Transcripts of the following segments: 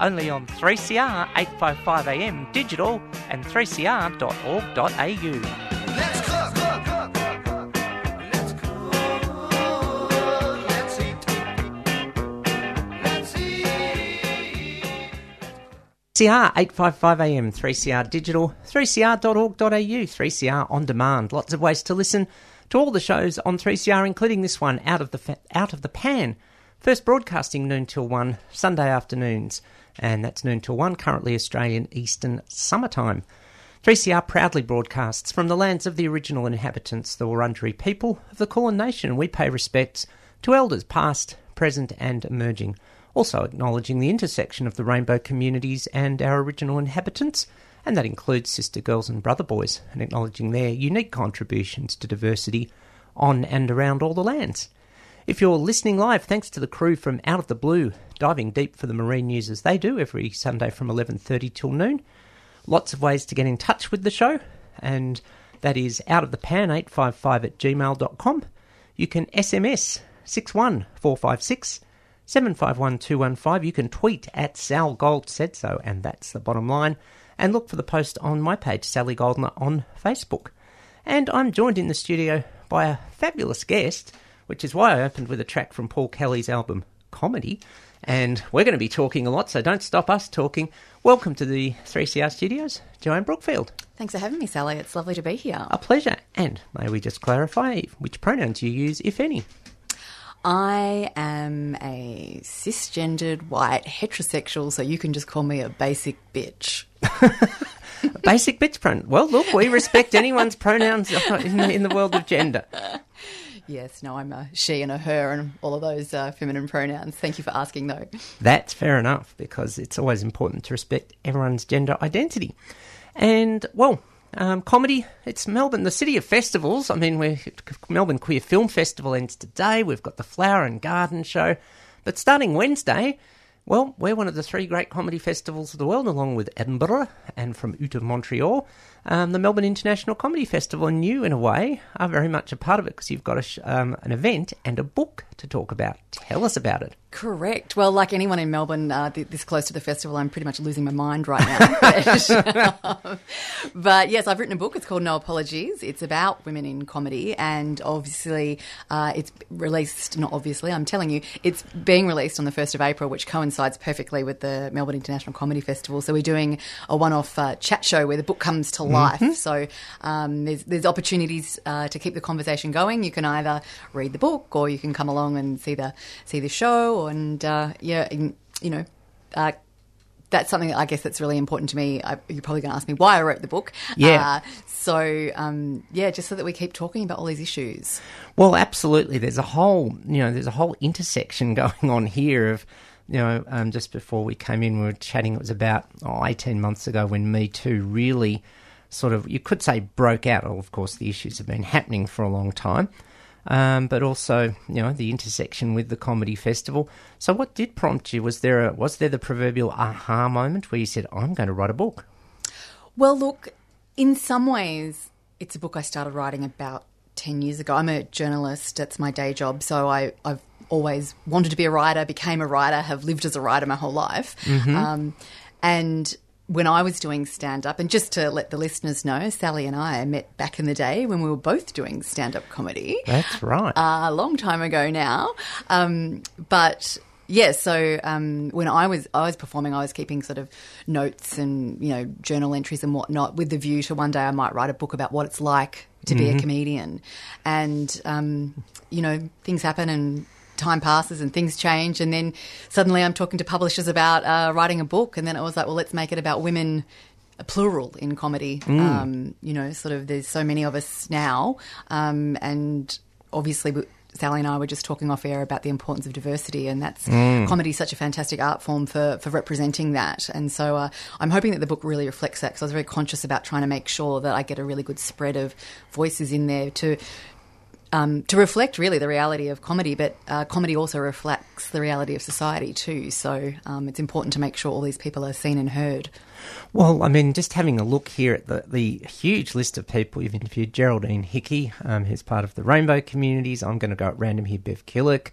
only on 3CR 855 AM digital and 3cr.org.au. Let's cook. Let's cook. Let's eat. Let's eat. 3CR 855 AM, 3CR digital, 3cr.org.au, 3CR on demand. Lots of ways to listen to all the shows on 3CR, including this one, Out of the Fa- Out of the Pan. First broadcasting noon till 1, Sunday afternoons, and that's noon till 1, currently Australian Eastern Summertime. 3CR proudly broadcasts from the lands of the original inhabitants, the Wurundjeri people of the Kulin Nation, and we pay respects to elders past, present, and emerging. Also acknowledging the intersection of the rainbow communities and our original inhabitants, and that includes sister girls and brother boys, and acknowledging their unique contributions to diversity on and around all the lands. If you're listening live, thanks to the crew from Out of the Blue, diving deep for the marine news as they do every Sunday from 11:30 till noon. Lots of ways to get in touch with the show, and that is out of the pan 855 at gmail.com. You can SMS 61456 751215. You can tweet at Sal Gold said so, and that's the bottom line. And look for the post on my page, Sally Goldner, on Facebook. And I'm joined in the studio by a fabulous guest, which is why I opened with a track from Paul Kelly's album Comedy. And we're going to be talking a lot, so don't stop us talking. Welcome to the 3CR studios, Joanne Brookfield. Thanks for having me, Sally. It's lovely to be here. A pleasure. And may we just clarify which pronouns you use, if any? I am a cisgendered, white, heterosexual, so you can just call me a basic bitch. Basic bitch pronoun. Well, look, we respect anyone's pronouns in, in the world of gender. Yes, no, I'm a she and a her and all of those uh, feminine pronouns. Thank you for asking, though. That's fair enough because it's always important to respect everyone's gender identity. And, well, um, comedy, it's Melbourne, the city of festivals. I mean, we're, Melbourne Queer Film Festival ends today. We've got the Flower and Garden Show. But starting Wednesday, well, we're one of the three great comedy festivals of the world, along with Edinburgh and from out of Montreal, um, the Melbourne International Comedy Festival. And you, in a way, are very much a part of it because you've got sh- um, an event and a book to talk about. Tell us about it. Correct. Well, like anyone in Melbourne, uh, th- this close to the festival, I'm pretty much losing my mind right now. but, but yes, I've written a book. It's called No Apologies. It's about women in comedy, and obviously, uh, it's released. Not obviously, I'm telling you, it's being released on the first of April, which coincides perfectly with the Melbourne International Comedy Festival. So we're doing a one-off uh, chat show where the book comes to life. So um, there's there's opportunities uh, to keep the conversation going. You can either read the book, or you can come along and see the see the show, and uh, yeah, and, you know. Uh, that's something that I guess that's really important to me. I, you're probably going to ask me why I wrote the book. Yeah. Uh, so um, yeah, just so that we keep talking about all these issues. Well, absolutely. There's a whole, you know, there's a whole intersection going on here of, you know, um, just before we came in, we were chatting. It was about oh, 18 months ago when Me Too really sort of, you could say, broke out. Of course, the issues have been happening for a long time, um, but also, you know, the intersection with the comedy festival. So, what did prompt you? Was there a, was there the proverbial aha moment where you said, "I'm going to write a book"? Well, look, in some ways, it's a book I started writing about 10 years ago. I'm a journalist, that's my day job. So I, I've always wanted to be a writer, became a writer, have lived as a writer my whole life. Um, and when I was doing stand up, and just to let the listeners know, Sally and I met back in the day when we were both doing stand up comedy That's right. a long time ago now. Um, but yeah, so um, when I was I was performing, I was keeping sort of notes and you know journal entries and whatnot, with the view to one day I might write a book about what it's like to be a comedian. And um, you know things happen and time passes and things change, and then suddenly I'm talking to publishers about uh, writing a book, and then it was like, well, let's make it about women plural in comedy. Um, you know, sort of there's so many of us now, um, and obviously we- Sally and I were just talking off air about the importance of diversity, and that's Mm. comedy is such a fantastic art form for, for representing that. And so uh, I'm hoping that the book really reflects that because I was very conscious about trying to make sure that I get a really good spread of voices in there to um, to reflect really the reality of comedy, but uh, comedy also reflects the reality of society too. So um, it's important to make sure all these people are seen and heard. Well, I mean, just having a look here at the, the huge list of people you've interviewed Geraldine Hickey, um, who's part of the Rainbow Communities. I'm going to go at random here, Bev Killick.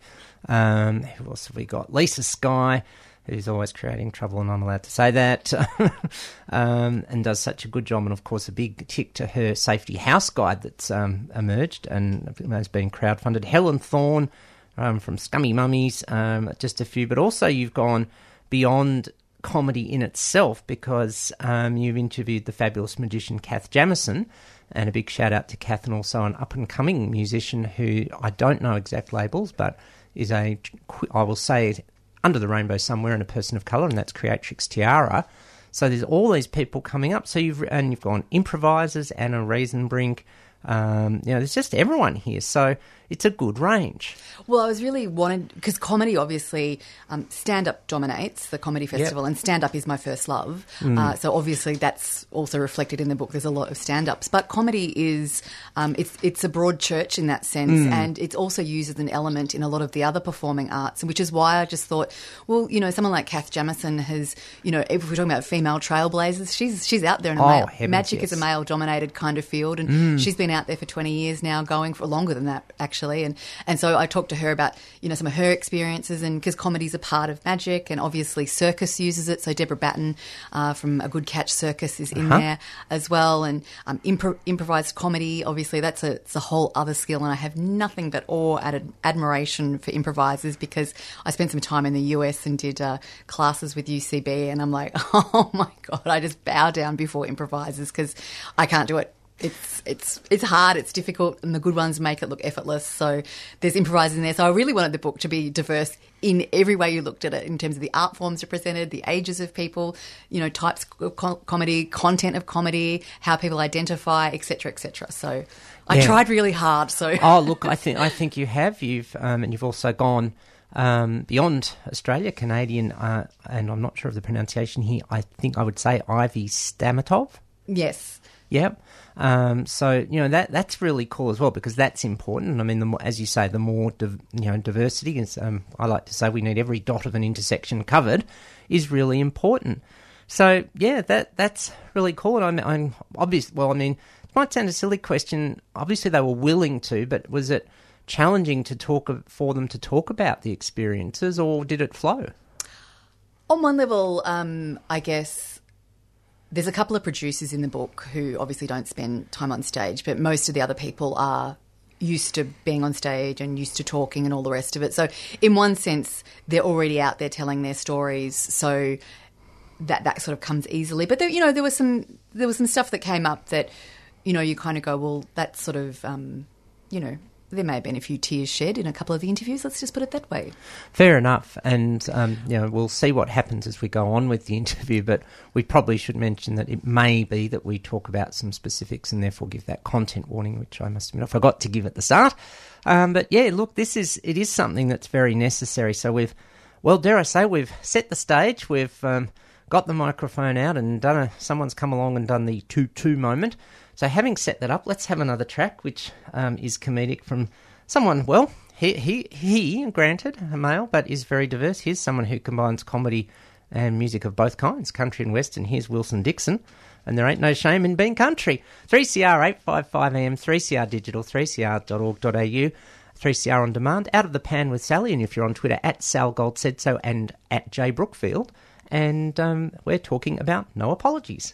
Um, who else have we got? Lisa Skye, who's always creating trouble, and I'm allowed to say that, um, and does such a good job. And of course, a big tick to her safety house guide that's um, emerged and has been crowdfunded. Helen Thorn um, from Scummy Mummies, um, just a few, but also you've gone beyond comedy in itself because um, you've interviewed the fabulous magician Kath Jamison. And a big shout out to Kath and also an up and coming musician who I don't know exact labels, but is a, I will say, under the rainbow somewhere and a person of colour, and that's Creatrix Tiara. So there's all these people coming up. So you've and you've gone improvisers, Anna Riesenbrink. Um, you know, there's just everyone here. So it's a good range. Well, I was really wanted because comedy, obviously, um, stand up dominates the comedy festival, and stand up is my first love. Uh, so obviously, that's also reflected in the book. There's a lot of stand ups, but comedy is um, it's it's a broad church in that sense, and it's also used as an element in a lot of the other performing arts, which is why I just thought, well, you know, someone like Kath Jamison has, you know, if we're talking about female trailblazers, she's she's out there in a Oh, male, heavens, magic is a male dominated kind of field, and she's been out there for 20 years now, going for longer than that actually. And and so I talked to her about you know some of her experiences, and because comedy's a part of magic, and obviously circus uses it. So Deborah Batten uh, from A Good Catch Circus is in there as well, and um, impro- improvised comedy. Obviously, that's a it's a whole other skill, and I have nothing but awe and admiration for improvisers because I spent some time in the US and did uh, classes with UCB, and I'm like, oh my god, I just bow down before improvisers because I can't do it it's it's it's hard, it's difficult, and the good ones make it look effortless. So there's improvising there. So I really wanted the book to be diverse in every way you looked at it, in terms of the art forms represented, the ages of people, you know, types of co- comedy, content of comedy, how people identify, etc., etc. So I Yeah. tried really hard. So oh, look, I think I think you have. You've um, and you've also gone um, beyond Australia, Canadian, uh, and I'm not sure of the pronunciation here. I think I would say Ivy Stamatov. yes. Yep. Um, so you know that that's really cool as well because that's important. I mean, the more, as you say, the more div, you know diversity is. Um, I like to say we need every dot of an intersection covered is really important. So yeah, that that's really cool. And I'm, I'm obvious. Well, I mean, it might sound a silly question. Obviously, they were willing to, but was it challenging to talk for them to talk about the experiences, or did it flow? On one level, um, I guess there's a couple of producers in the book who obviously don't spend time on stage, but most of the other people are used to being on stage and used to talking and all the rest of it. So, in one sense, they're already out there telling their stories. So that that sort of comes easily. But there, you know, there was some there was some stuff that came up that you know you kind of go, well, that's sort of um, you know. There may have been a few tears shed in a couple of the interviews. Let's just put it that way. Fair enough, and um, you know we'll see what happens as we go on with the interview. But we probably should mention that it may be that we talk about some specifics and therefore give that content warning, which I must admit I forgot to give at the start. Um, but yeah, look, this is it is something that's very necessary. So we've, well, dare I say, we've set the stage. We've um, got the microphone out and done a. Someone's come along and done the two-two moment. So having set that up, let's have another track, which um, is comedic from someone. Well, he he he, granted a male, but is very diverse. Here's someone who combines comedy and music of both kinds, country and western. Here's Wilson Dixon, and there ain't no shame in being country. 3CR 855 AM, 3CR digital, 3cr.org.au. 3CR on demand, out of the pan with Sally, and if you're on Twitter, at Sal Gold said so and at Jay Brookfield. And um, we're talking about no apologies.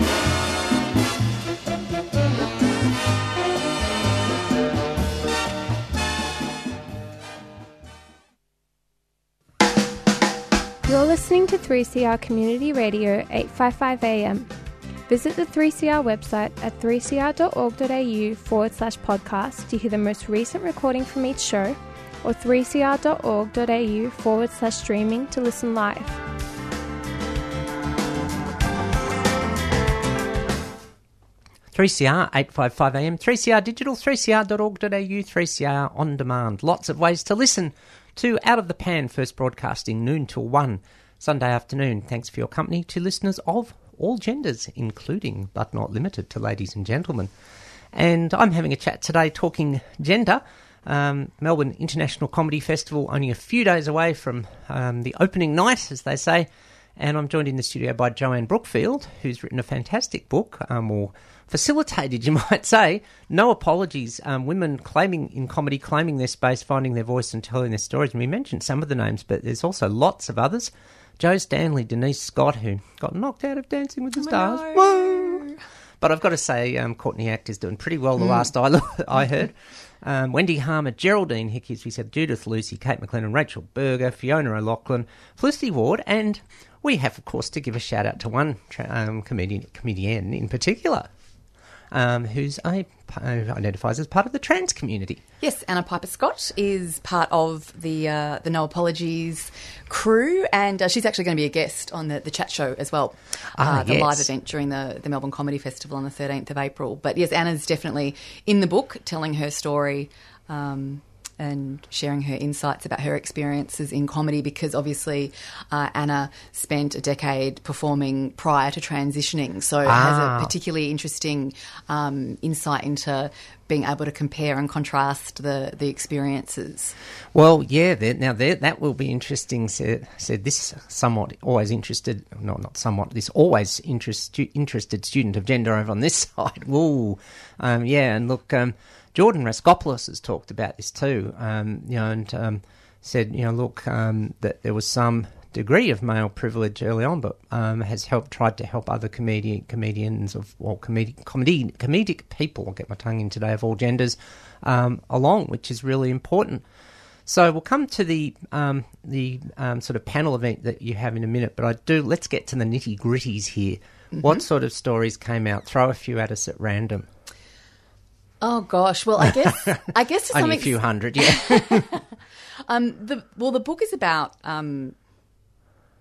You're listening to 3CR Community Radio 855 AM. Visit the 3CR website at 3cr.org.au forward slash podcast to hear the most recent recording from each show or 3cr.org.au forward slash streaming to listen live. Three CR eight five five AM, three CR digital, three CR.org.au, three CR on demand. Lots of ways to listen to Out of the Pan, first broadcasting noon till one Sunday afternoon. Thanks for your company to listeners of all genders, including but not limited to ladies and gentlemen. And I'm having a chat today talking gender. Um, Melbourne International Comedy Festival, only a few days away from um, the opening night, as they say. And I'm joined in the studio by Joanne Brookfield, who's written a fantastic book, um, or facilitated, you might say. No apologies. Um, women claiming in comedy, claiming their space, finding their voice, and telling their stories. And we mentioned some of the names, but there's also lots of others. Jo Stanley, Denise Scott, who got knocked out of Dancing with the Stars. Woo! But I've got to say, um, Courtney Act is doing pretty well. The last I I heard, um, Wendy Harmer, Geraldine Hickey, as we said, Judith Lucy, Kate McLennan, Rachel Berger, Fiona O'Loughlin, Felicity Ward, and we have, of course, to give a shout out to one um, comedian, comedian in particular, um, who's a who identifies as part of the trans community. Yes, Anna Piper Scott is part of the uh, the No Apologies crew, and uh, she's actually going to be a guest on the, the chat show as well, Ah, uh, the yes. live event during the, the Melbourne Comedy Festival on the 13th of April. But yes, Anna's definitely in the book telling her story. Um, and sharing her insights about her experiences in comedy because obviously uh, Anna spent a decade performing prior to transitioning, so has Ah. a particularly interesting um, insight into being able to compare and contrast the the experiences. Well, yeah. There, now there, that will be interesting. Said, said this somewhat always interested, no, not somewhat. This always interest, interested student of gender over on this side. Ooh, um, yeah. And look, um, Jordan Raskopoulos has talked about this too. Um, you know, and um, said, you know, look, um, that there was some degree of male privilege early on, but um, has helped tried to help other comedian comedians of or comedic comedy comedic people. I'll get my tongue in today of all genders um, along, which is really important. So we'll come to the um, the um, sort of panel event that you have in a minute, but I do let's get to the nitty gritties here. What sort of stories came out? Throw a few at us at random. Oh gosh, well I guess I guess to some Only a ex- few hundred, yeah. um, the well the book is about. Um,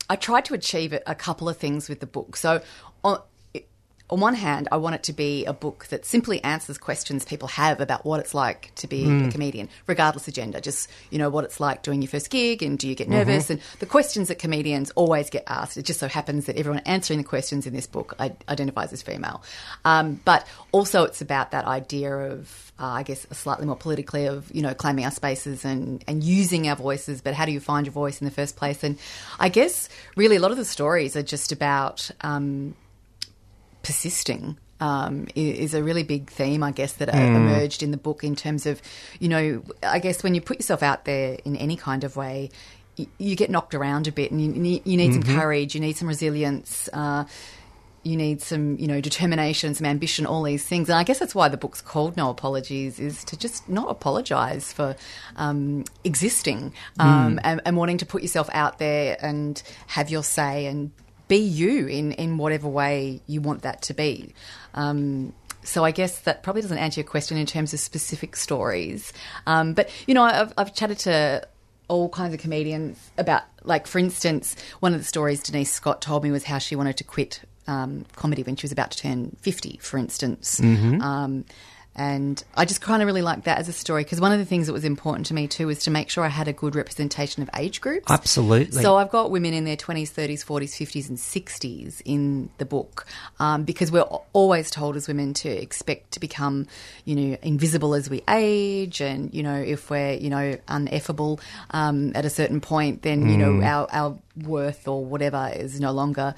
I tried to achieve a, a couple of things with the book. So on. On one hand, I want it to be a book that simply answers questions people have about what it's like to be a comedian, regardless of gender. Just, you know, what it's like doing your first gig and do you get nervous? And the questions that comedians always get asked. It just so happens that everyone answering the questions in this book identifies as female. Um, but also, it's about that idea of, uh, I guess, slightly more politically of, you know, claiming our spaces and, and using our voices. But how do you find your voice in the first place? And I guess really a lot of the stories are just about. Um, persisting um, is a really big theme, I guess, that uh, emerged in the book in terms of, you know, I guess when you put yourself out there in any kind of way, you get knocked around a bit and you, ne- you need some courage, you need some resilience. Uh, you need some, you know, determination, some ambition, all these things. And I guess that's why the book's called No Apologies, is to just not apologise for um, existing um, and, and wanting to put yourself out there and have your say and be you in, in whatever way you want that to be. Um, so I guess that probably doesn't answer your question in terms of specific stories. Um, but, you know, I've, I've chatted to all kinds of comedians about, like, for instance, one of the stories Denise Scott told me was how she wanted to quit um, comedy when she was about to turn 50, for instance. Um, and I just kind of really like that as a story because one of the things that was important to me too was to make sure I had a good representation of age groups. Absolutely. So I've got women in their 20s, 30s, 40s, 50s, and 60s in the book um, because we're always told as women to expect to become, you know, invisible as we age. And, you know, if we're, you know, uneffable um, at a certain point, then, you know, our, our worth or whatever is no longer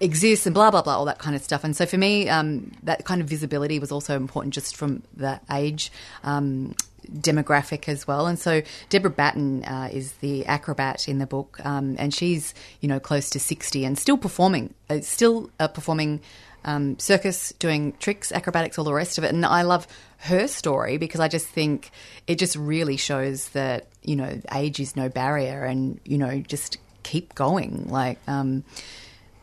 exists and blah, blah, blah, all that kind of stuff. And so for me, um, that kind of visibility was also important just from the age. Um, demographic as well. And so Deborah Batten uh, is the acrobat in the book, um, and she's you know close to sixty and still performing, uh, still uh, performing um, circus, doing tricks, acrobatics, all the rest of it. And I love her story because I just think it just really shows that you know age is no barrier, and you know just keep going. Like. Um,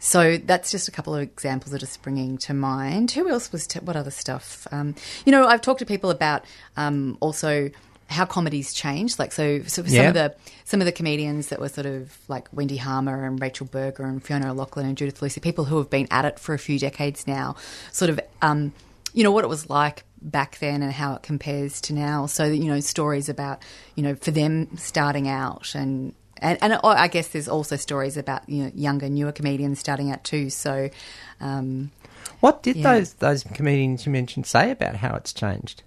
so that's just a couple of examples that are springing to mind. Who else was? T- what other stuff? Um, you know, I've talked to people about um, also how comedies changed. Like, so, so some Yeah. of the some of the comedians that were sort of like Wendy Harmer and Rachel Berger and Fiona O'Loughlin and Judith Lucy, people who have been at it for a few decades now, sort of, um, you know, what it was like back then and how it compares to now. So, you know, stories about, you know, for them starting out and and, and I guess there's also stories about you know younger, newer comedians starting out too. So, um, what did Yeah. those those comedians you mentioned say about how it's changed?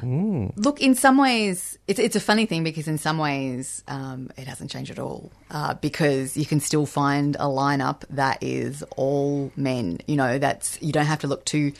look, in some ways, it's it's a funny thing because in some ways um, it hasn't changed at all. Uh, because you can still find a lineup that is all men. You know, that's you don't have to look too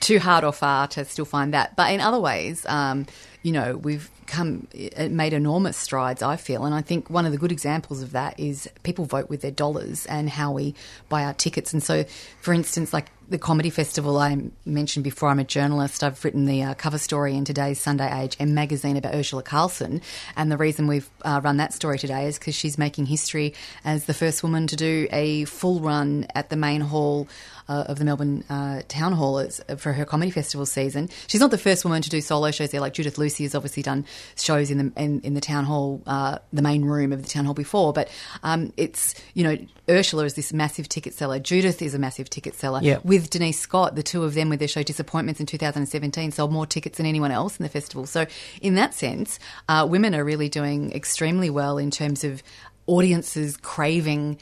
too hard or far to still find that. But in other ways, um, you know, we've come eh, made enormous strides. I feel, and I think one of the good examples of that is people vote with their dollars and how we buy our tickets. And so, for instance, like the comedy festival I mentioned before, I'm a journalist. I've written the uh, cover story in today's Sunday Age M magazine about Urzila Carlson, and the reason we've uh, run that story today is because she's making history as the first woman to do a full run at the main hall uh, of the Melbourne uh, Town Hall for her comedy festival season. She's not the first woman to do solo shows there. Like Judith Lucy has obviously done shows in the in, in the town hall, uh, the main room of the town hall before. But um, it's you know Urzila is this massive ticket seller. Judith is a massive ticket seller. Yeah. Denise Scott, the two of them with their show Disappointments in 2017 sold more tickets than anyone else in the festival. So in that sense, uh, women are really doing extremely well in terms of audiences craving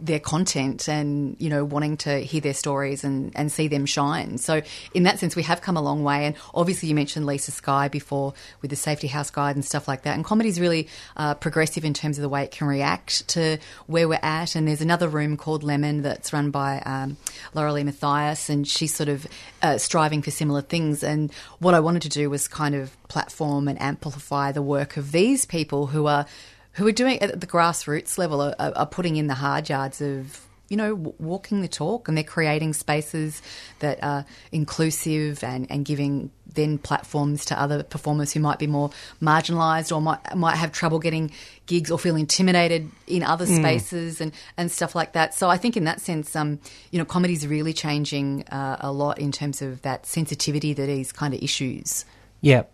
their content and you know wanting to hear their stories and and see them shine. So in that sense we have come a long way. And obviously you mentioned lisa skye before with the safety house guide and stuff like that. And comedy is really uh, progressive in terms of the way it can react to where we're at. And there's another room called lemon that's run by um, lee matthias and she's sort of uh, striving for similar things. And what i wanted to do was kind of platform and amplify the work of these people who are who are doing at the grassroots level are, are putting in the hard yards of you know walking the talk and they're creating spaces that are inclusive and, and giving then platforms to other performers who might be more marginalized or might might have trouble getting gigs or feel intimidated in other spaces and, and stuff like that. So I think in that sense, um, you know, comedy's really changing uh, a lot in terms of that sensitivity to these kind of issues. Yeah,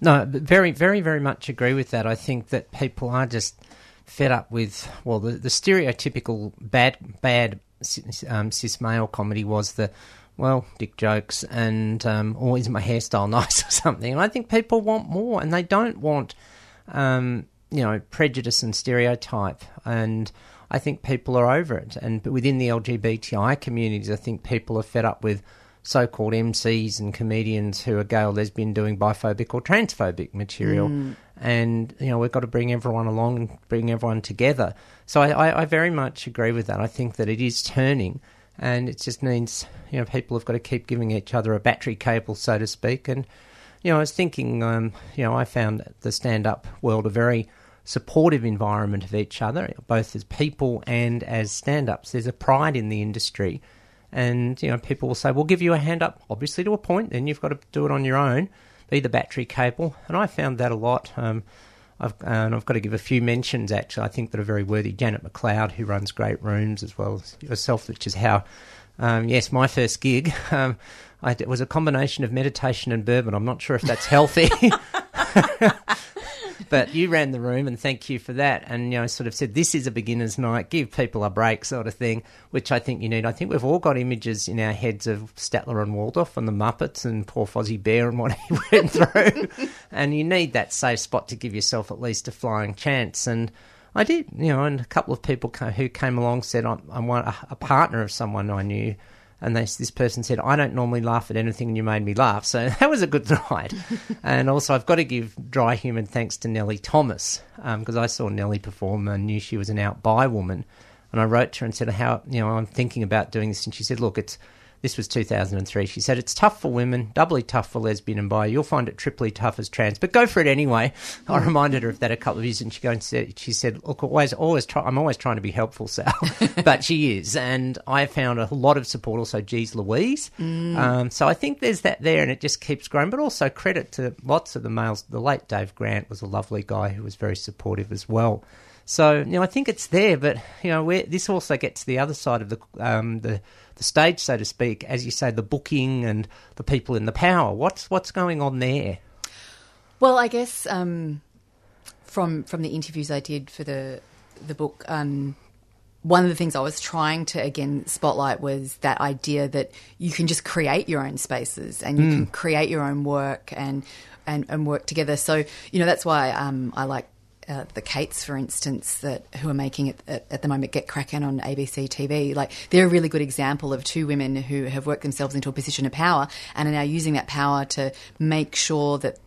no, very, very, very much agree with that. I think that people are just fed up with well, the, the stereotypical bad, bad um, cis male comedy was the well, dick jokes and um, or is my hairstyle nice or something. And I think people want more, and they don't want um, you know prejudice and stereotype. And I think people are over it. And within the LGBTI communities, I think people are fed up with so-called MCs and comedians who are gay or lesbian doing biphobic or transphobic material. And you know we've got to bring everyone along and bring everyone together. So I, I, I very much agree with that. I think that it is turning, and it just means you know people have got to keep giving each other a battery cable, so to speak. And you know I was thinking, um, you know, I found the stand-up world a very supportive environment of each other, both as people and as stand-ups. There's a pride in the industry and you know people will say we'll give you a hand up obviously to a point then you've got to do it on your own. Be the battery cable. And i found that a lot. Um, I've, and I've got to give a few mentions actually i think that are very worthy. Janet mcleod who runs great rooms as well as yourself which is how um, yes my first gig um, I, it was a combination of meditation and bourbon. I'm not sure if that's healthy but you ran the room, and thank you for that. And you know, sort of said this is a beginner's night, give people a break, sort of thing, which I think you need. I think we've all got images in our heads of Statler and Waldorf and the Muppets and poor Fozzie Bear and what he went through, and you need that safe spot to give yourself at least a flying chance. And I did, you know, and a couple of people who came along said I'm, I'm a, a partner of someone I knew. And they, this person said, I don't normally laugh at anything, and you made me laugh. So that was a good ride. and also, I've got to give dry human thanks to Nelly Thomas, um, because I saw Nelly perform and knew she was an out by woman. And I wrote to her and said, How, you know, I'm thinking about doing this. And she said, Look, it's, this was 2003. She said, It's tough for women, doubly tough for lesbian and bi. You'll find it triply tough as trans, but go for it anyway. I reminded her of that a couple of years and she, go and said, she said, Look, always, always try, I'm always trying to be helpful, Sal. but she is. And I found a lot of support also, geez, Louise. Um, so I think there's that there and it just keeps growing. But also credit to lots of the males. The late Dave Grant was a lovely guy who was very supportive as well. So you know, I think it's there, but you know, this also gets to the other side of the um, the the stage, so to speak, as you say, the booking and the people in the power. What's what's going on there? Well, I guess um, from from the interviews I did for the the book, um, one of the things I was trying to again spotlight was that idea that you can just create your own spaces and you can create your own work and and, and work together. So you know that's why um, I like. Uh, the Kates, for instance, that who are making it at, at the moment, Get Crackin' on ABC TV. Like they're a really good example of two women who have worked themselves into a position of power and are now using that power to make sure that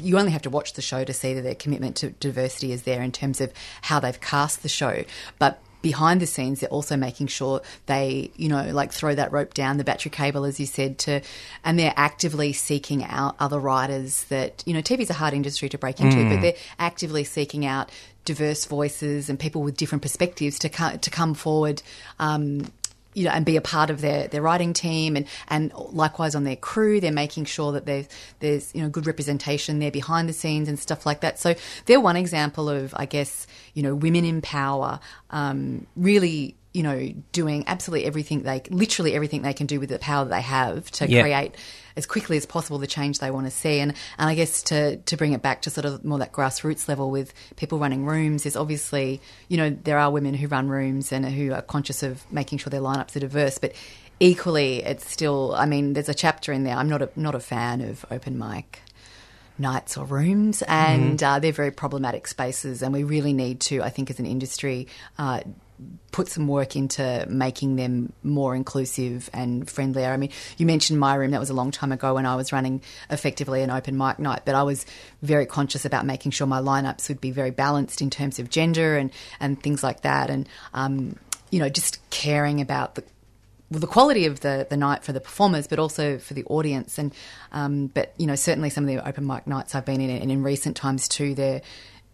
you only have to watch the show to see that their commitment to diversity is there in terms of how they've cast the show. But behind the scenes, they're also making sure they, you know, like throw that rope down the battery cable, as you said, to, and they're actively seeking out other writers that, you know, TV's a hard industry to break into, but they're actively seeking out diverse voices and people with different perspectives to come, to come forward. Um, you know, and be a part of their, their writing team, and, and likewise on their crew, they're making sure that there's there's you know good representation there behind the scenes and stuff like that. So they're one example of, I guess, you know, women in power, um, really, you know, doing absolutely everything they, literally everything they can do with the power that they have to Yeah. create as quickly as possible the change they want to see. And, and I guess to, to bring it back to sort of more that grassroots level with people running rooms, there's obviously, you know, there are women who run rooms and who are conscious of making sure their lineups are diverse, but equally it's still, I mean, there's a chapter in there. I'm not a, not a fan of open mic nights or rooms, and uh, they're very problematic spaces. And we really need to, I think, as an industry, uh, put some work into making them more inclusive and friendlier. I mean, you mentioned my room. That was a long time ago when I was running effectively an open mic night, but I was very conscious about making sure my lineups would be very balanced in terms of gender and, and things like that. And, um, you know, just caring about the well, the quality of the, the night for the performers, but also for the audience. And um, but you know, certainly some of the open mic nights I've been in, and in recent times too, they're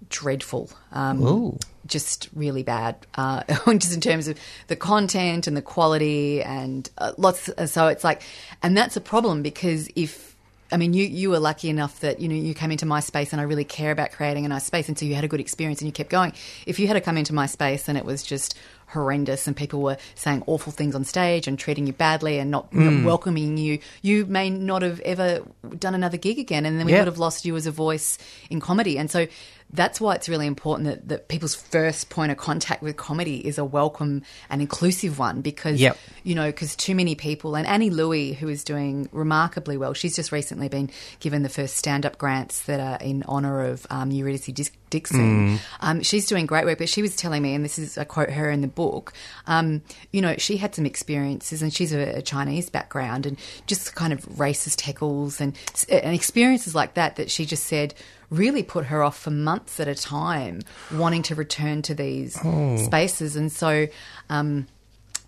dreadful. Um, just really bad, uh, just in terms of the content and the quality, and uh, lots. So it's like, and that's a problem because if I mean, you you were lucky enough that you know you came into my space, and I really care about creating a nice space, and so you had a good experience, and you kept going. If you had to come into my space and it was just horrendous, and people were saying awful things on stage and treating you badly and not, not welcoming you, you may not have ever done another gig again, and then we Yeah. would have lost you as a voice in comedy. And so that's why it's really important that, that people's first point of contact with comedy is a welcome and inclusive one because, Yep. you know, because too many people, and Annie Louey, who is doing remarkably well, she's just recently been given the first stand up grants that are in honour of um, Eurydice Dixon. Um, she's doing great work, but she was telling me, and this is, I quote her in the book, um, you know, she had some experiences, and she's a, a Chinese background, and just kind of racist heckles and, and experiences like that, that she just said, really put her off for months at a time, wanting to return to these spaces. And so um,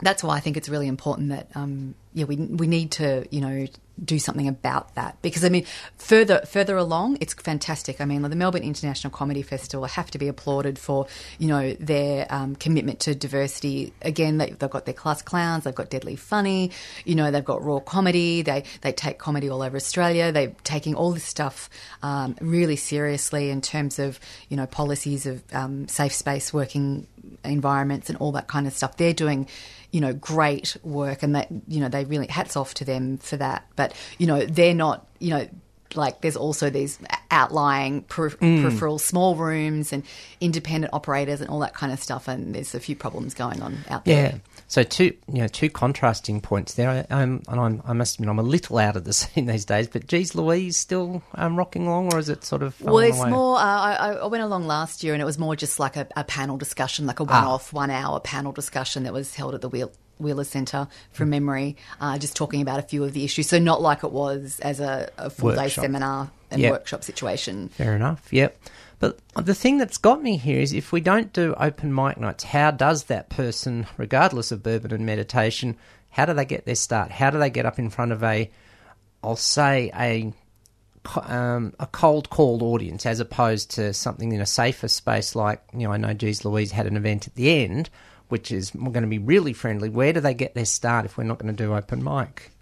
that's why I think it's really important that um, yeah we we need to you know do something about that because I mean further further along it's fantastic. I mean the Melbourne International Comedy Festival have to be applauded for you know their um, commitment to diversity. Again, they, they've got their class clowns, they've got Deadly Funny, you know they've got raw comedy. They they take comedy all over Australia. They're taking all this stuff um, really seriously in terms of you know policies of um, safe space working environments and all that kind of stuff. They're doing you know great work and that you know they really hats off to them for that but you know they're not you know like there's also these outlying per- mm. peripheral small rooms and independent operators and all that kind of stuff. And there's a few problems going on out there. Yeah. So two, you know, two contrasting points there. I, um, and I'm, I must admit, I'm a little out of the scene these days. But geez, Louise, still um, rocking along, or is it sort of? Well, it's away? more. Uh, I, I went along last year, and it was more just like a, a panel discussion, like a one-off, one-hour panel discussion that was held at the Wheel, Wheeler Centre from memory, uh, just talking about a few of the issues. So not like it was as a, a full-day seminar and Yep. workshop situation. Fair enough. Yep. But the thing that's got me here is if we don't do open mic nights, how does that person, regardless of bourbon and meditation, how do they get their start? How do they get up in front of a, I'll say a, um, a cold called audience as opposed to something in a safer space like you know I know Geez Louise had an event at the end, which is going to be really friendly. Where do they get their start if we're not going to do open mic?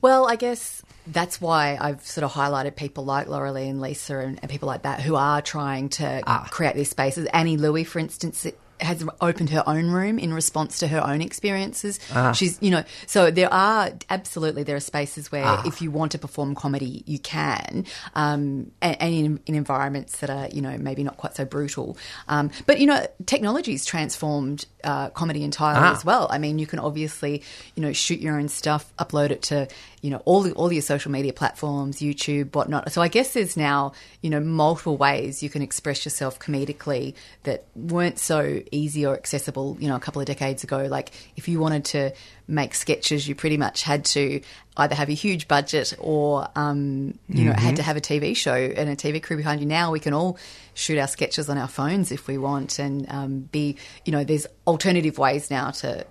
Well, I guess that's why I've sort of highlighted people like Laurelie and Lisa and, and people like that who are trying to create these spaces. Annie Louey, for instance, has opened her own room in response to her own experiences. She's, you know, so there are absolutely there are spaces where if you want to perform comedy, you can, um, and, and in, in environments that are, you know, maybe not quite so brutal. Um, but you know, technology's transformed uh, comedy entirely Ah. as well. I mean, you can obviously, you know, shoot your own stuff, upload it to, you know, all the, all your social media platforms, YouTube, whatnot. So I guess there's now, you know, multiple ways you can express yourself comedically that weren't so easy or accessible, you know, a couple of decades ago. Like if you wanted to make sketches, you pretty much had to either have a huge budget or, um, you know, had to have a TV show and a TV crew behind you. Now we can all shoot our sketches on our phones if we want and um, be, you know, there's alternative ways now to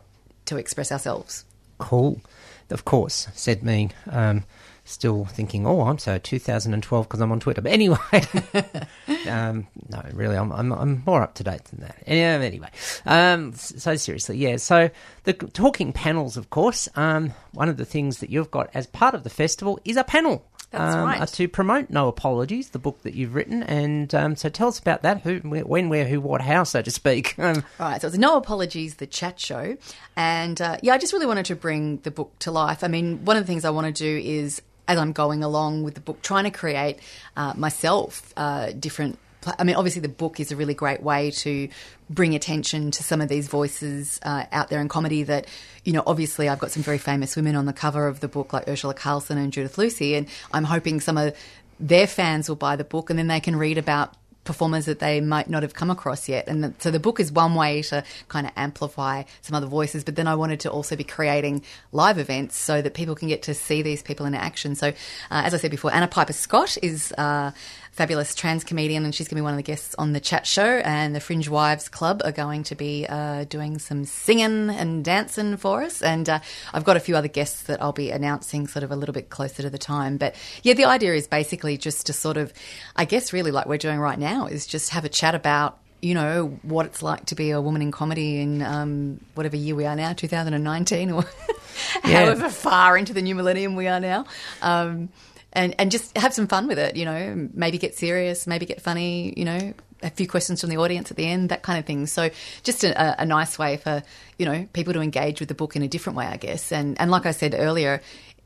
to express ourselves. Cool. Of course, said me. Um, still thinking, oh, I'm so 2012 because I'm on Twitter. But anyway, um, no, really, I'm, I'm, I'm more up to date than that. Anyway, um, so seriously, yeah. So the talking panels, of course, um, one of the things that you've got as part of the festival is a panel. That's um, right. To promote No Apologies, the book that you've written, and um, so tell us about that. Who, when, where, who, what, how, so to speak. Um, All right, so it's No Apologies, the chat show. And uh, yeah, I just really wanted to bring the book to life. I mean, one of the things I want to do is, as I'm going along with the book, trying to create uh, myself uh, different. I mean, obviously, the book is a really great way to bring attention to some of these voices uh, out there in comedy that, you know, obviously I've got some very famous women on the cover of the book, like Urzila Carlson and Judith Lucy, and I'm hoping some of their fans will buy the book and then they can read about performers that they might not have come across yet. And the, so the book is one way to kind of amplify some other voices. But then I wanted to also be creating live events so that people can get to see these people in action. So, uh, as I said before, Anna Piper Scott is uh, fabulous trans comedian, and she's going to be one of the guests on the chat show. And the Fringe Wives Club are going to be uh, doing some singing and dancing for us. And uh, I've got a few other guests that I'll be announcing sort of a little bit closer to the time. But yeah, the idea is basically just to sort of, I guess, really like we're doing right now, is just have a chat about. You know what it's like to be a woman in comedy in um, whatever year we are now, 2019, or Yeah. however far into the new millennium we are now, um, and and just have some fun with it. You know, maybe get serious, maybe get funny. You know, a few questions from the audience at the end, that kind of thing. So just a, a nice way for you know people to engage with the book in a different way, I guess. And and like I said earlier.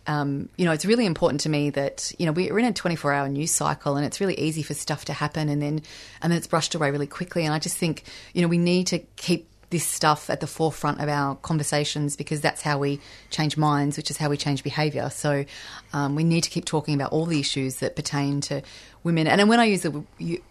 Um, you know, it's really important to me that you know we're in a 24-hour news cycle, and it's really easy for stuff to happen, and then and then it's brushed away really quickly. And I just think you know we need to keep this stuff at the forefront of our conversations because that's how we change minds, which is how we change behaviour. So um, we need to keep talking about all the issues that pertain to women. And when I use the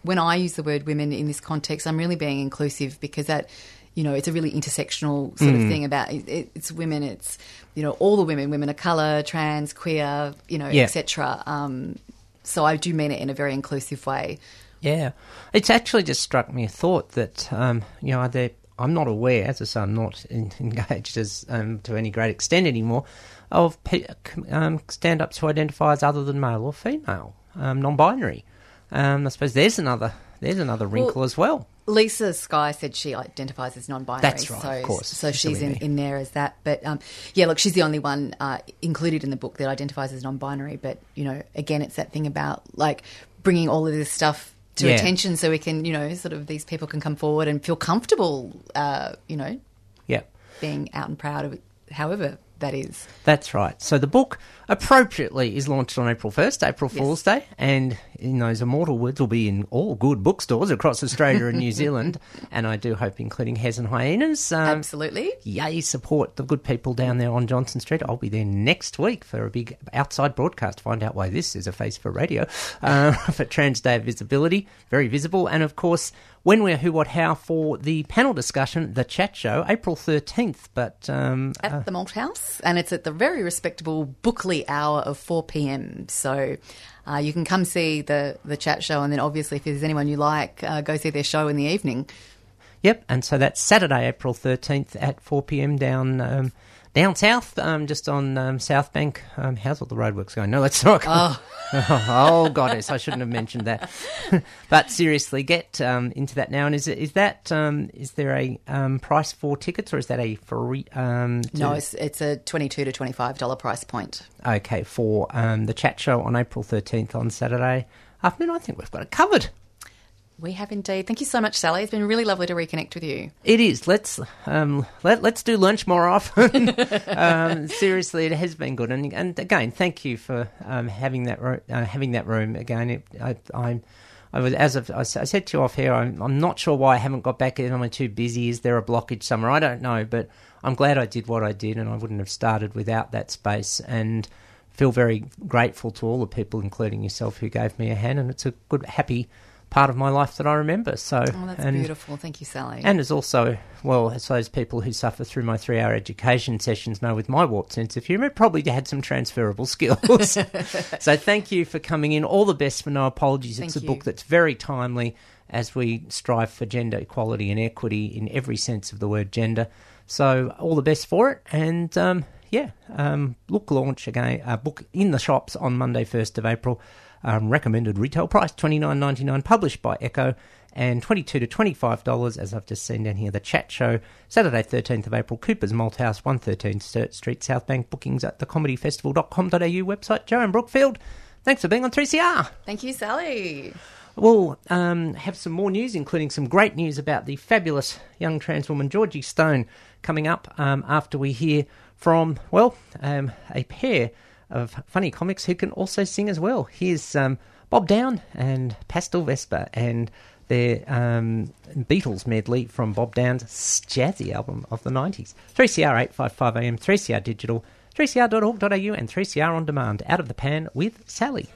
when I use the word women in this context, I'm really being inclusive because that you know it's a really intersectional sort of thing about it, it- it's women. It's you know all the women, women of colour, trans, queer, you know, Yeah. etc. Um, so I do mean it in a very inclusive way. Yeah, it's actually just struck me a thought that um, you know are there, I'm not aware, as I say, I'm not in, engaged as um, to any great extent anymore of pe- um, stand-ups who identify as other than male or female, um, non-binary. Um, I suppose there's another there's another wrinkle as well. Lisa Skye said she identifies as non-binary. That's right, so, of course. So She's in in there as that. But um, yeah, look, she's the only one uh, included in the book that identifies as non-binary. But you know, again, it's that thing about like bringing all of this stuff to Yeah. attention so we can, you know, sort of these people can come forward and feel comfortable, uh, you know, Yeah. being out and proud of it, however that is. That's right. So the book appropriately is launched on April 1st, April Yes. Fool's Day, and in those immortal words, will be in all good bookstores across Australia and New Zealand, and I do hope, including Hares and Hyenas. Um, Absolutely. Yay, support the good people down there on Johnston Street. I'll be there next week for a big outside broadcast to find out why this is a face for radio uh, for Trans Day of Visibility. Very visible. And of course, when we're Who, What, How for the panel discussion, the chat show, April 13th. But um, At the Malt House, and it's at the very respectable Bookley hour of 4 p.m. So uh, you can come see the, the chat show, and then obviously, if there's anyone you like, uh, go see their show in the evening. Yep, and so that's Saturday, April 13th at 4 pm down um, down south, um, just on um, South Bank. Um, how's all the roadworks going? No, let's not. Oh. oh, goddess, I shouldn't have mentioned that. but seriously, get um, into that now. And is is that um, is there a um, price for tickets, or is that a free? Um, No, it's, it's a 22 to $25 price point. okay for um, the chat show on April 13th on Saturday afternoon. I think we've got it covered. We have indeed. Thank you so much, Sally. It's been really lovely to reconnect with you. It is. Let's um, let let's do lunch more often. um, seriously, it has been good, and and again, thank you for um, having that ro- uh, having that room again. It, I, I'm. I was as I said to you off here. I'm, I'm not sure why I haven't got back in. Am I too busy? Is there a blockage somewhere? I don't know, but I'm glad I did what I did, and I wouldn't have started without that space. And feel very grateful to all the people, including yourself, who gave me a hand. And it's a good, happy part of my life that I remember. So, Oh, that's and, beautiful. Thank you, Sally. and as also, well, as those people who suffer through my three hour education sessions know with my warped sense of humour, it probably had some transferable skills. so thank you for coming in. All the best for No Apologies. It's Thank a book that's very timely as we strive for gender equality and equity in every sense of the word gender. So all the best for it. And um, yeah, um, look launch again, a book in the shops on Monday, 1st of April. Um, recommended retail price twenty nine ninety nine, published by Echo, and twenty two to twenty five dollars. As I've just seen down here, the chat show Saturday thirteenth of April, Cooper's Malt House, one thirteen Sturt Street, South Bank. Bookings at thecomedyfestival.com.au website. Joanne Brookfield, thanks for being on three CR. Thank you, Sally. We'll um, have some more news, including some great news about the fabulous young trans woman Georgie Stone coming up um, after we hear from, well, um, a pair of funny comics who can also sing as well. Here's um, Bob Downe and Pastel Vespa and their um, Beatles medley from Bob Downe's Jazzy album of the 90s. 3CR 855am, 3CR Digital, 3cr.org.au and 3CR On Demand. Out of the pan with Sally.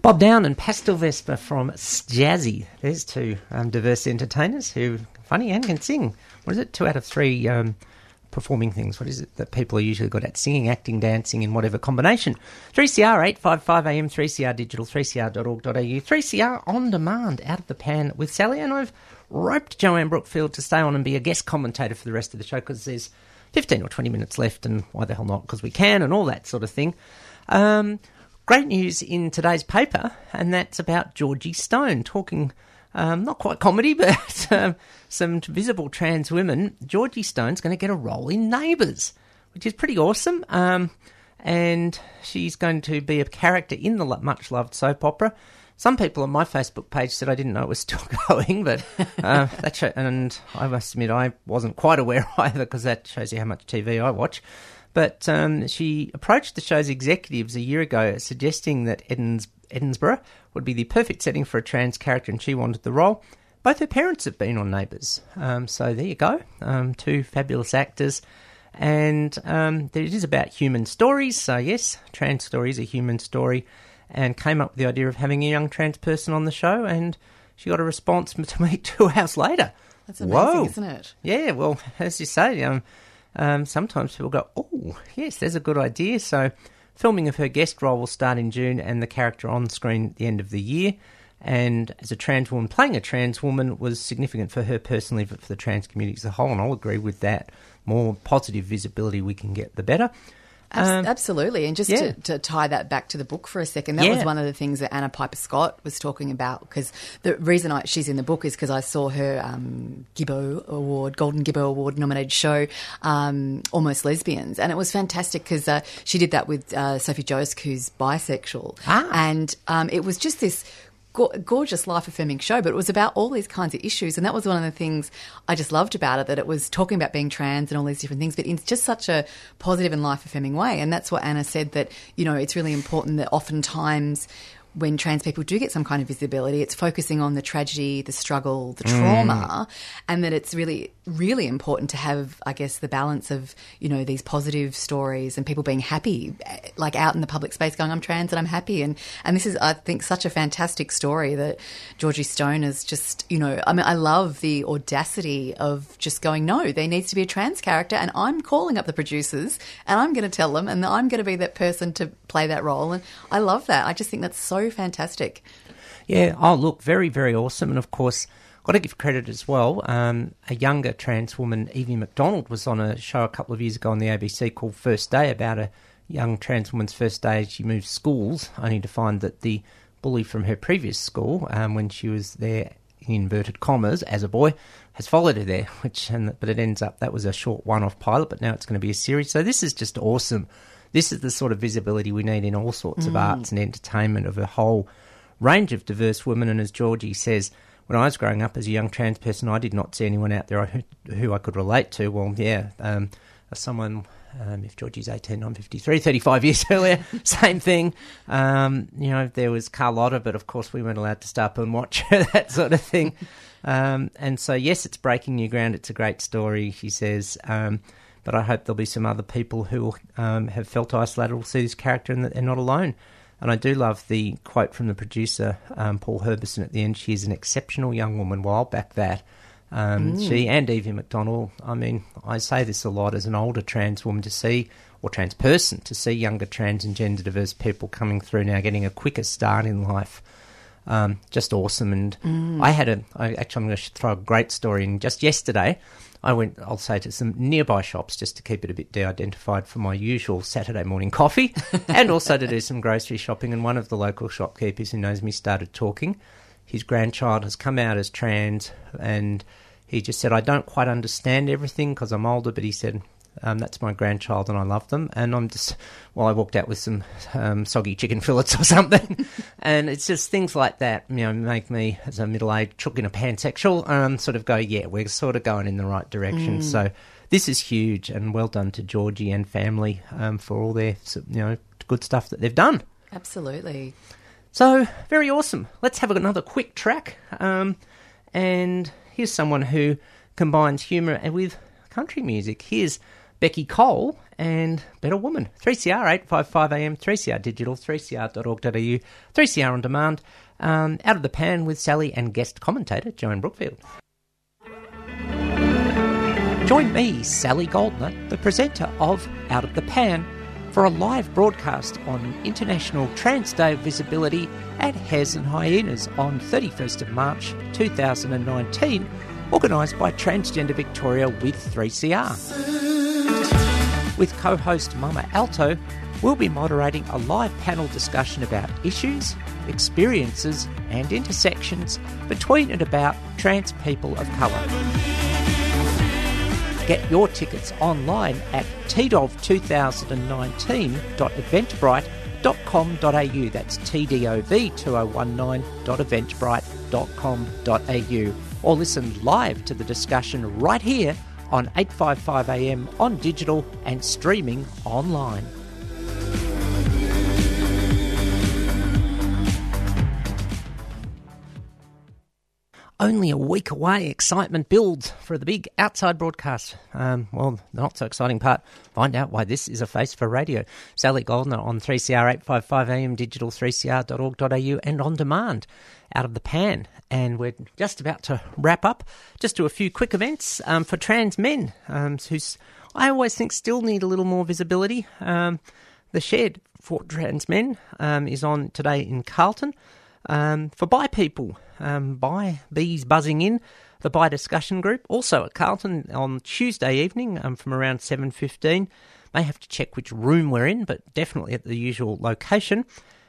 Bob Downe and Pastel Vespa from Jazzy. There's two um, diverse entertainers who funny and can sing. What is it? Two out of three um, performing things. What is it that people are usually good at? Singing, acting, dancing, in whatever combination. 3CR 855 AM, 3CR digital, 3cr.org.au, 3CR on demand, out of the pan with Sally. And I've roped Joanne Brookfield to stay on and be a guest commentator for the rest of the show because there's 15 or 20 minutes left, and why the hell not? Because we can, and all that sort of thing. Um, great news in today's paper, and that's about Georgie Stone talking. Um, not quite comedy, but um, some visible trans women. Georgie Stone's going to get a role in Neighbours, which is pretty awesome. Um, and she's going to be a character in the much loved soap opera. Some people on my Facebook page said I didn't know it was still going, but uh, that show, and I must admit I wasn't quite aware either because that shows you how much TV I watch. But um, she approached the show's executives a year ago, suggesting that Edins, Erinsborough would be the perfect setting for a trans character, and she wanted the role. Both her parents have been on Neighbours, um, so there you go. Um, two fabulous actors, and um, it is about human stories. So yes, trans story is a human story, and came up with the idea of having a young trans person on the show, and she got a response to me two hours later. That's amazing, Whoa. isn't it? Yeah, well, as you say, um, um, sometimes people go, "Oh, yes, there's a good idea." So, filming of her guest role will start in June, and the character on screen at the end of the year. And as a trans woman, playing a trans woman was significant for her personally, but for the trans community as a whole. And I'll agree with that. More positive visibility we can get, the better. Um, Absolutely. And just yeah. to, to tie that back to the book for a second, that Yeah. was one of the things that Anna Piper Scott was talking about. Because the reason I, she's in the book is because I saw her um, Gibbo Award, Golden Gibbo Award nominated show, um, Almost Lesbians. And it was fantastic because uh, she did that with uh, Sophie Josk, who's bisexual. Ah. And um, it was just this go- gorgeous life affirming show, but it was about all these kinds of issues. And that was one of the things I just loved about it that it was talking about being trans and all these different things, but in just such a positive and life affirming way. And that's what Anna said that, you know, it's really important that oftentimes when trans people do get some kind of visibility, it's focusing on the tragedy, the struggle, the trauma, and that it's really, really important to have, I guess, the balance of, you know, these positive stories and people being happy, eh, like out in the public space going, I'm trans and I'm happy. And, and this is, I think, such a fantastic story that Georgie Stone is just, you know, I mean, I love the audacity of just going, no, there needs to be a trans character, and I'm calling up the producers and I'm going to tell them, and I'm going to be that person to play that role. And I love that. I just think that's so fantastic. Yeah, oh, look, very, very awesome. And of course, got to give credit as well. Um, a younger trans woman, Evie Macdonald, was on a show a couple of years ago on the ABC called First Day about a young trans woman's first day. As she moved schools, only to find that the bully from her previous school, um, when she was there in inverted commas as a boy, has followed her there. Which, and, but it ends up that was a short one-off pilot, but now it's going to be a series. So this is just awesome. This is the sort of visibility we need in all sorts of arts and entertainment of a whole range of diverse women. And as Georgie says, when I was growing up as a young trans person, I did not see anyone out there who, who I could relate to. Well, yeah, um, as someone, um, if Georgie's 18, I'm 53, 35 years earlier, same thing. Um, you know, there was Carlotta, but of course we weren't allowed to stop and watch her, that sort of thing. Um, and so, yes, it's breaking new ground. It's a great story, she says. But I hope there'll be some other people who um, have felt isolated will see this character and that they're not alone. And I do love the quote from the producer, um, Paul Herbison, at the end. She is an exceptional young woman. Well, I'll back that. Um, She and Evie Macdonald. I mean, I say this a lot as an older trans woman to see, or trans person, to see younger trans and gender diverse people coming through now, getting a quicker start in life. Um, just awesome. And I had a, I, actually, I'm going to throw a great story in. Just yesterday, I went, I'll say, to some nearby shops just to keep it a bit de identified for my usual Saturday morning coffee and also to do some grocery shopping. And one of the local shopkeepers who knows me started talking. His grandchild has come out as trans and he just said, I don't quite understand everything because I'm older, but he said, um, that's my grandchild and I love them. And I'm just, well, I walked out with some um, soggy chicken fillets or something. and it's just things like that, you know, make me, as a middle aged chook in a pansexual, um, sort of go, yeah, we're sort of going in the right direction. So this is huge and well done to Georgie and family um, for all their, you know, good stuff that they've done. Absolutely. So, very awesome. Let's have another quick track. Um, and here's someone who combines humour with country music. Here's Beccy Cole and Better Woman. 3CR 855 AM, 3CR Digital, 3cr.org.au, 3CR On Demand. Um, out of the pan with Sally and guest commentator Joanne Brookfield. Join me, Sally Goldner, the presenter of Out of the Pan, for a live broadcast on International Trans Day of Visibility at Hares and Hyenas on 31st of March 2019, organised by Transgender Victoria with 3CR. With co host Mama Alto, we'll be moderating a live panel discussion about issues, experiences, and intersections between and about trans people of colour. Get your tickets online at tdov2019.eventbrite.com.au. That's tdov2019.eventbrite.com.au. Or listen live to the discussion right here on 855am on digital and streaming online. Only a week away. Excitement builds for the big outside broadcast. Um, well, the not so exciting part. Find out why this is a face for radio. Sally Goldner on 3CR 855 AM digital 3cr.org.au and on demand out of the pan. And we're just about to wrap up. Just do a few quick events um, for trans men um, who's I always think still need a little more visibility. Um, the Shed for Trans Men um, is on today in Carlton. Um, for bi people, um, bi bees buzzing in, the bi discussion group also at Carlton on Tuesday evening um, from around seven fifteen. May have to check which room we're in, but definitely at the usual location.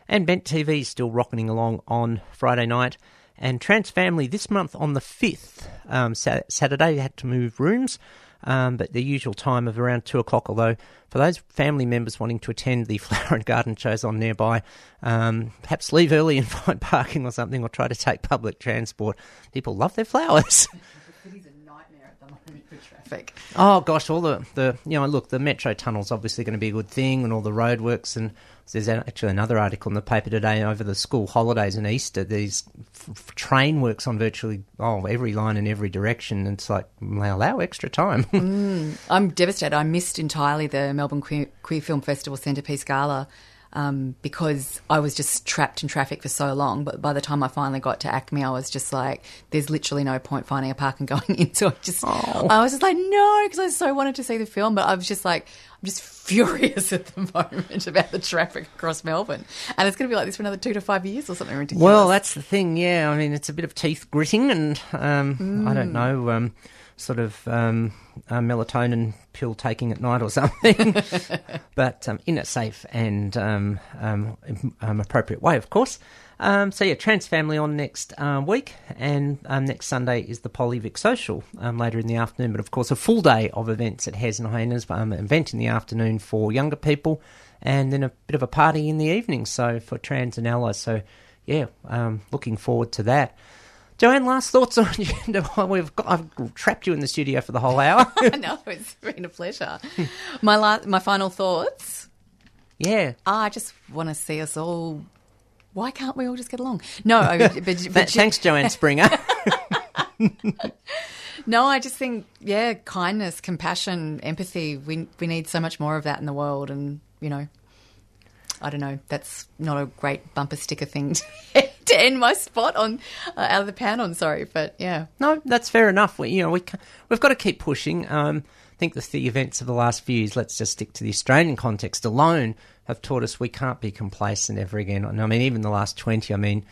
And Bent TV is still rocking along on Friday night. And Trans Family this month on the 5th, um, Saturday, had to move rooms, um, but the usual time of around 2 o'clock. Although, for those family members wanting to attend the flower and garden shows on nearby, um, perhaps leave early and find parking or something, or try to take public transport. People love their flowers. It is a nightmare at the moment for traffic. Oh gosh, all the, the you know look the metro tunnel's obviously going to be a good thing, and all the roadworks and There's actually another article in the paper today over the school holidays and Easter. These f- train works on virtually oh every line in every direction. And it's like well, allow extra time. Mm. I'm devastated. I missed entirely the Melbourne Queer, Queer Film Festival Centrepiece Gala um, because I was just trapped in traffic for so long. But by the time I finally got to ACMI, I was just like, there's literally no point finding a park and going in. So I just, I was just like, no, because I so wanted to see the film. But I was just like, I'm just furious at the moment about the traffic across Melbourne. And it's going to be like this for another two to five years or something ridiculous. Well, that's the thing. Yeah, I mean, it's a bit of teeth gritting, and um, I don't know, um, sort of um, a melatonin pill taking at night or something, but um, in a safe and um, um, um, appropriate way, of course. Um, so yeah, Trans Family on next um, week, and um, next Sunday is the Polyvic Social um, later in the afternoon. But of course, a full day of events at Hares and Hyenas, um, an event in the afternoon for younger people, and then a bit of a party in the evening. So for trans and allies. So yeah, um, looking forward to that. Joanne, last thoughts on you? We've got, I've trapped you in the studio for the whole hour. no, it's been a pleasure. my la- my final thoughts. yeah. Ah, I just want to see us all. Why can't we all just get along? No, I- but, but, Th- thanks, Joanne Springer. no, I just think yeah, kindness, compassion, empathy. We we need so much more of that in the world, and you know, I don't know. That's not a great bumper sticker thing to, to end my spot on uh, out of the pan on. Sorry, but yeah, No, that's fair enough. We, you know, we we've got to keep pushing. Um, I think the, the events of the last few years, let's just stick to the Australian context alone, have taught us we can't be complacent ever again. And I mean, even the last twenty. I mean,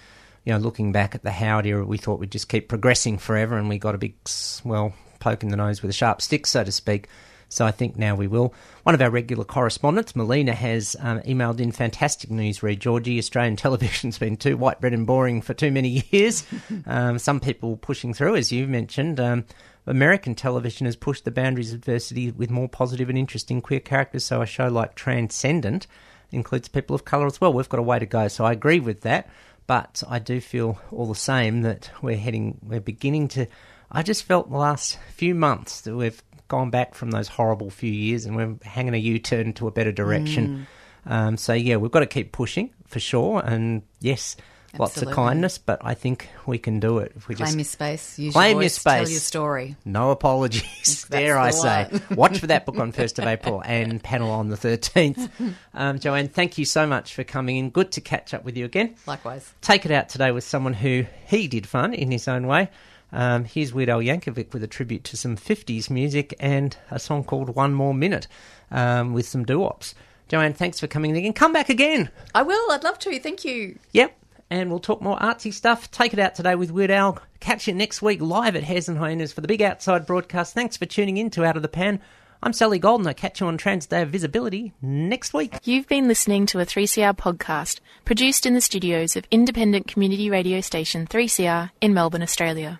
you know, looking back at the Howard era, we thought we'd just keep progressing forever, and we got a big, well, poke in the nose with a sharp stick, so to speak. So I think now we will. One of our regular correspondents, Melina, has um, emailed in fantastic news. Read Georgie, Australian television's been too white bread and boring for too many years. um, some people pushing through, as you've mentioned. Um, American television has pushed the boundaries of diversity with more positive and interesting queer characters. So a show like Transcendent includes people of colour as well. We've got a way to go. So I agree with that. But I do feel all the same that we're heading, we're beginning to. I just felt the last few months that we've gone back from those horrible few years and we're hanging a U turn to a better direction. Um, so yeah, we've got to keep pushing for sure. And yes, lots of kindness, but I think we can do it if we just claim your space, use Claim your your voice, tell your story. no apologies. Dare I say? Watch for that book on first of April and panel on the thirteenth. Um, Joanne, thank you so much for coming in. Good to catch up with you again. Likewise. Take it out today with someone who he did fun in his own way. Um, here's Weird Al Yankovic with a tribute to some 50s music and a song called One More Minute um, with some doo-wops. Joanne, thanks for coming again. Come back again. I will. I'd love to. Thank you. Yep. And we'll talk more artsy stuff. Take it out today with Weird Al. Catch you next week live at Hares and Hyenas for the big outside broadcast. Thanks for tuning in to Out of the Pan. I'm Sally Goldner. I'll catch you on Trans Day of Visibility next week. You've been listening to a 3CR podcast produced in the studios of independent community radio station 3CR in Melbourne, Australia.